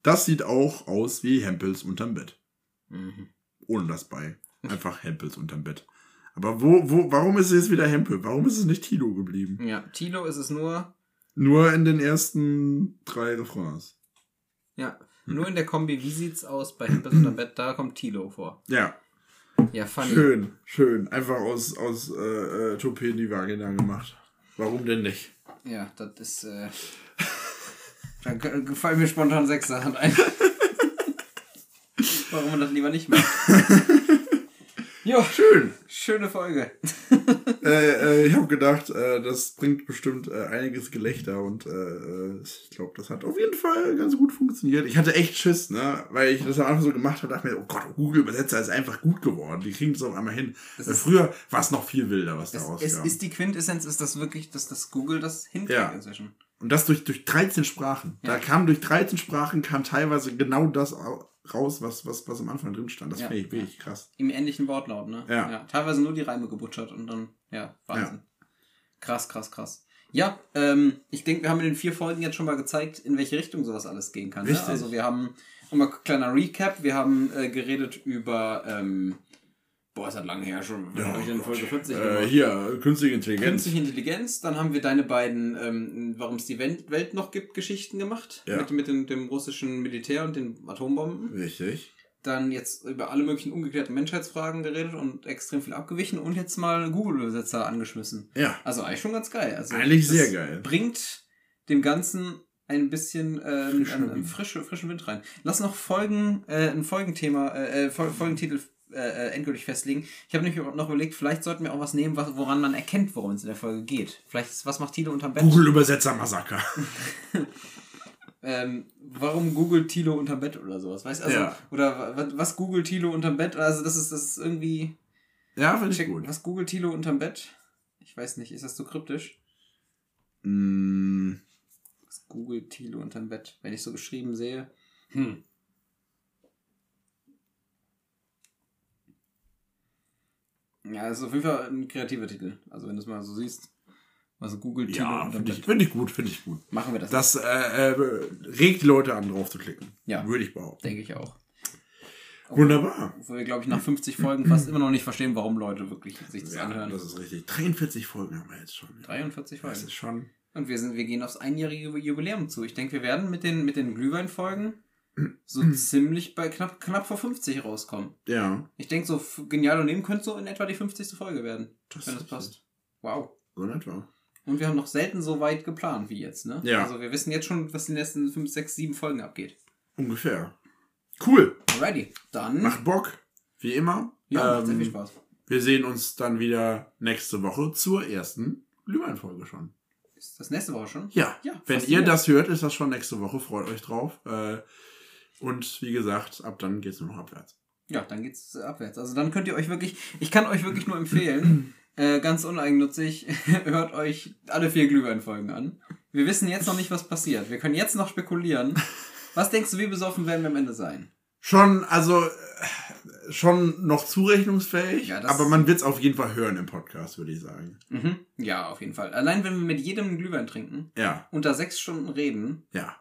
das sieht auch aus wie Hempels unterm Bett. Mhm. Ohne das bei. Einfach Hempels unterm Bett. Aber wo, wo, warum ist es jetzt wieder Hempel? Warum ist es nicht Tilo geblieben? Ja, Tilo ist es nur, Nur in den ersten drei Refrains. ja, nur in der Kombi, wie sieht's aus bei Hempels unterm Bett, da kommt Tilo vor. Ja, Ja, funny. schön, schön. Einfach aus, aus äh, äh, Toupet die Vagina gemacht. Warum denn nicht? Ja, das ist, äh, da ge- gefallen mir spontan sechs Sachen ein. Warum man das lieber nicht macht. Jo, Schön. schöne Folge. äh, äh, ich habe gedacht, äh, das bringt bestimmt äh, einiges Gelächter und äh, äh, ich glaube, das hat auf jeden Fall ganz gut funktioniert. Ich hatte echt Schiss, ne, weil ich das am Anfang so gemacht habe, dachte mir, oh Gott, Google Übersetzer ist einfach gut geworden. Die kriegen es auf einmal hin. Früher war es noch viel wilder, was da rauskam. es ist die Quintessenz, ist das wirklich, dass das Google das hinkriegt Ja. inzwischen. und das durch, durch 13 Sprachen. Da Ja. kam durch 13 Sprachen kam teilweise genau das raus, was, was, was am Anfang drin stand. Das Ja. finde ich wirklich krass. Im ähnlichen Wortlaut, ne? Ja. Teilweise nur die Reime gebutschert und dann, ja, Wahnsinn. Krass, krass, krass. Ja, ähm, ich denke, wir haben in den vier Folgen jetzt schon mal gezeigt, in welche Richtung sowas alles gehen kann. Ne? Richtig. Also wir haben, nochmal kleiner Recap, wir haben äh, geredet über, ähm, boah, ist das lange her schon, wir haben in Folge 40 Äh, gemacht. hier, künstliche Intelligenz. Künstliche Intelligenz, dann haben wir deine beiden, ähm, warum es die Welt, noch gibt, Geschichten gemacht. Ja. Mit, mit dem, dem russischen Militär und den Atombomben. Richtig. Dann jetzt über alle möglichen ungeklärten Menschheitsfragen geredet und extrem viel abgewichen und jetzt mal Google-Übersetzer angeschmissen. Ja. Also eigentlich schon ganz geil. Also Eigentlich sehr geil. Bringt dem Ganzen ein bisschen ähm, Frischen einen, einen Wind. frische, frischen Wind rein. Lass noch Folgen, äh, ein Folgenthema, äh, äh, Fol- Folgentitel äh, äh, endgültig festlegen. Ich habe nämlich noch überlegt, vielleicht sollten wir auch was nehmen, was, woran man erkennt, worum es in der Folge geht. Vielleicht ist, was macht Tilo unterm Bett? Google Übersetzer Massaker. ähm, warum googelt Tilo unterm Bett oder sowas, weißt also, Ja. oder wa- was googelt Tilo unterm Bett? Also das ist, das ist irgendwie, Ja, finde ich gut. was googelt Tilo unterm Bett? Ich weiß nicht, ist das so kryptisch? Mm, Was googelt Tilo unterm Bett? Wenn ich so geschrieben sehe. Hm. Ja, das ist auf jeden Fall ein kreativer Titel. Also wenn du es mal so siehst, was googelt Tilo ja, finde ich, find ich gut, finde ich gut. Machen wir das. Das äh, äh, regt die Leute an, drauf zu klicken. Ja. Würde ich behaupten. denke ich auch. Wunderbar. Wo wir, glaube ich, nach 50 Folgen fast immer noch nicht verstehen, warum Leute wirklich sich das Ja, anhören. das ist richtig. 43 Folgen haben wir jetzt schon. 43 Das Folgen. ist schon. Und wir, sind, wir gehen aufs einjährige Jubiläum zu. Ich denke, wir werden mit den, mit den Glühwein-Folgen so ziemlich bei knapp, knapp vor 50 rauskommen. Ja, Ich denke, so genial und nehmen könnte so in etwa die 50. Folge werden, Das wenn das ist passt. Wow. so in etwa. Und wir haben noch selten so weit geplant wie jetzt, ne? Ja. Also wir wissen jetzt schon, was in den nächsten 5, 6, 7 Folgen abgeht. Ungefähr. Cool. Alrighty. Dann. Macht Bock. Wie immer. ja, macht Ähm, sehr viel Spaß. Wir sehen uns dann wieder nächste Woche zur ersten Glühweinfolge schon. Ist das nächste Woche schon? Ja, Ja, wenn ihr das hört, ist das schon nächste Woche. Freut euch drauf. Äh, und wie gesagt, ab dann geht's nur noch abwärts. Ja, dann geht's abwärts. Also dann könnt ihr euch wirklich, ich kann euch wirklich nur empfehlen, äh, ganz uneigennützig, hört euch alle vier Glühweinfolgen an. Wir wissen jetzt noch nicht, was passiert. Wir können jetzt noch spekulieren. Was denkst du, wie besoffen werden wir am Ende sein? Schon, also äh, schon noch zurechnungsfähig, Ja, das- aber man wird's auf jeden Fall hören im Podcast, würde ich sagen. Mhm. Ja, auf jeden Fall. Allein wenn wir mit jedem Glühwein trinken, Ja, unter sechs Stunden reden, ja.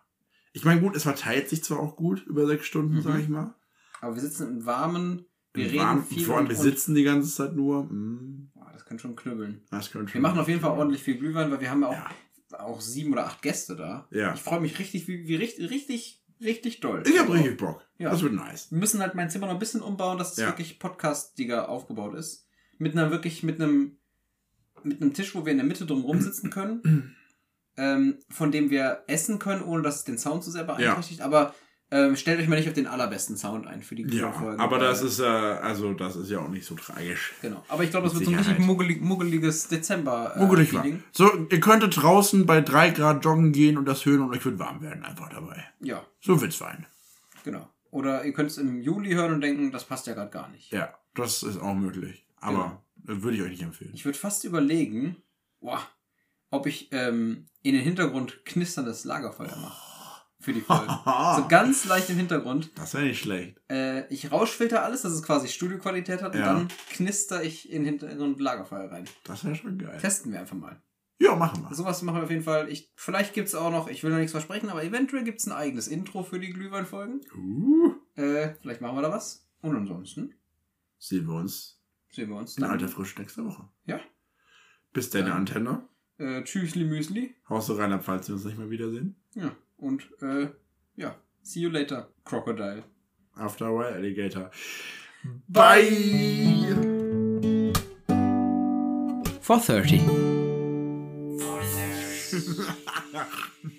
Ich meine, gut, es verteilt sich zwar auch gut über sechs Stunden, Mhm. sag ich mal. aber wir sitzen im Warmen, wir Im reden Warmen- viel. Vor allem, wir sitzen die ganze Zeit nur. Boah, das kann schon knüppeln. das könnte Wir schon- machen auf jeden Fall ordentlich viel Glühwein, weil wir haben ja auch, Ja. auch sieben oder acht Gäste da. Ja. Ich freue mich richtig, wie, wie richtig, richtig, richtig doll. Ich hab Also, richtig Bock. Ja. Das wird nice. Wir müssen halt mein Zimmer noch ein bisschen umbauen, dass es Ja. wirklich podcastiger aufgebaut ist. Mit einer wirklich, mit einem, mit einem Tisch, wo wir in der Mitte drum rumsitzen können, ähm, von dem wir essen können, ohne dass es den Sound zu sehr beeinträchtigt. Aber ähm, stellt euch mal nicht auf den allerbesten Sound ein für die Ja, Glühweinfolgen, aber das ist ja, also das ist ja auch nicht so tragisch. Genau. Aber ich glaube, das wird so ein richtig muggelig, muggeliges Dezember. Äh, Muggelig war. Feeling. So, ihr könntet draußen bei drei Grad joggen gehen und das hören und euch wird warm werden einfach dabei. Ja, So wird's sein. genau. Oder ihr könnt es im Juli hören und denken, das passt ja gerade gar nicht. Ja, das ist auch möglich. Aber das würde ich euch nicht empfehlen. Ich würde fast überlegen, boah, ob ich ähm, in den Hintergrund knisterndes Lagerfeuer mache. für die Folge. so ganz leicht im Hintergrund. Das wäre nicht schlecht. Äh, ich rauschfilter alles, dass es quasi Studioqualität hat und Ja. dann knister ich in Hintergrund Lagerfeuer rein. Das wäre schon geil. Testen wir einfach mal. Ja, machen wir. Sowas machen wir auf jeden Fall. Ich, vielleicht gibt's auch noch, ich will noch nichts versprechen, aber eventuell gibt's ein eigenes Intro für die Glühweinfolgen. Uh, Äh, vielleicht machen wir da was. Und ansonsten sehen wir uns sehen wir uns in dann. alter Frisch nächste Woche. Ja. Bis deine Ja. Antenne. Äh, Tschüssli Müsli. Haus rein, falls wir uns nicht mehr wiedersehen. Ja. Und äh, ja. See you later, Crocodile. After a while, Alligator. Bye. 430.